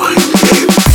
mind.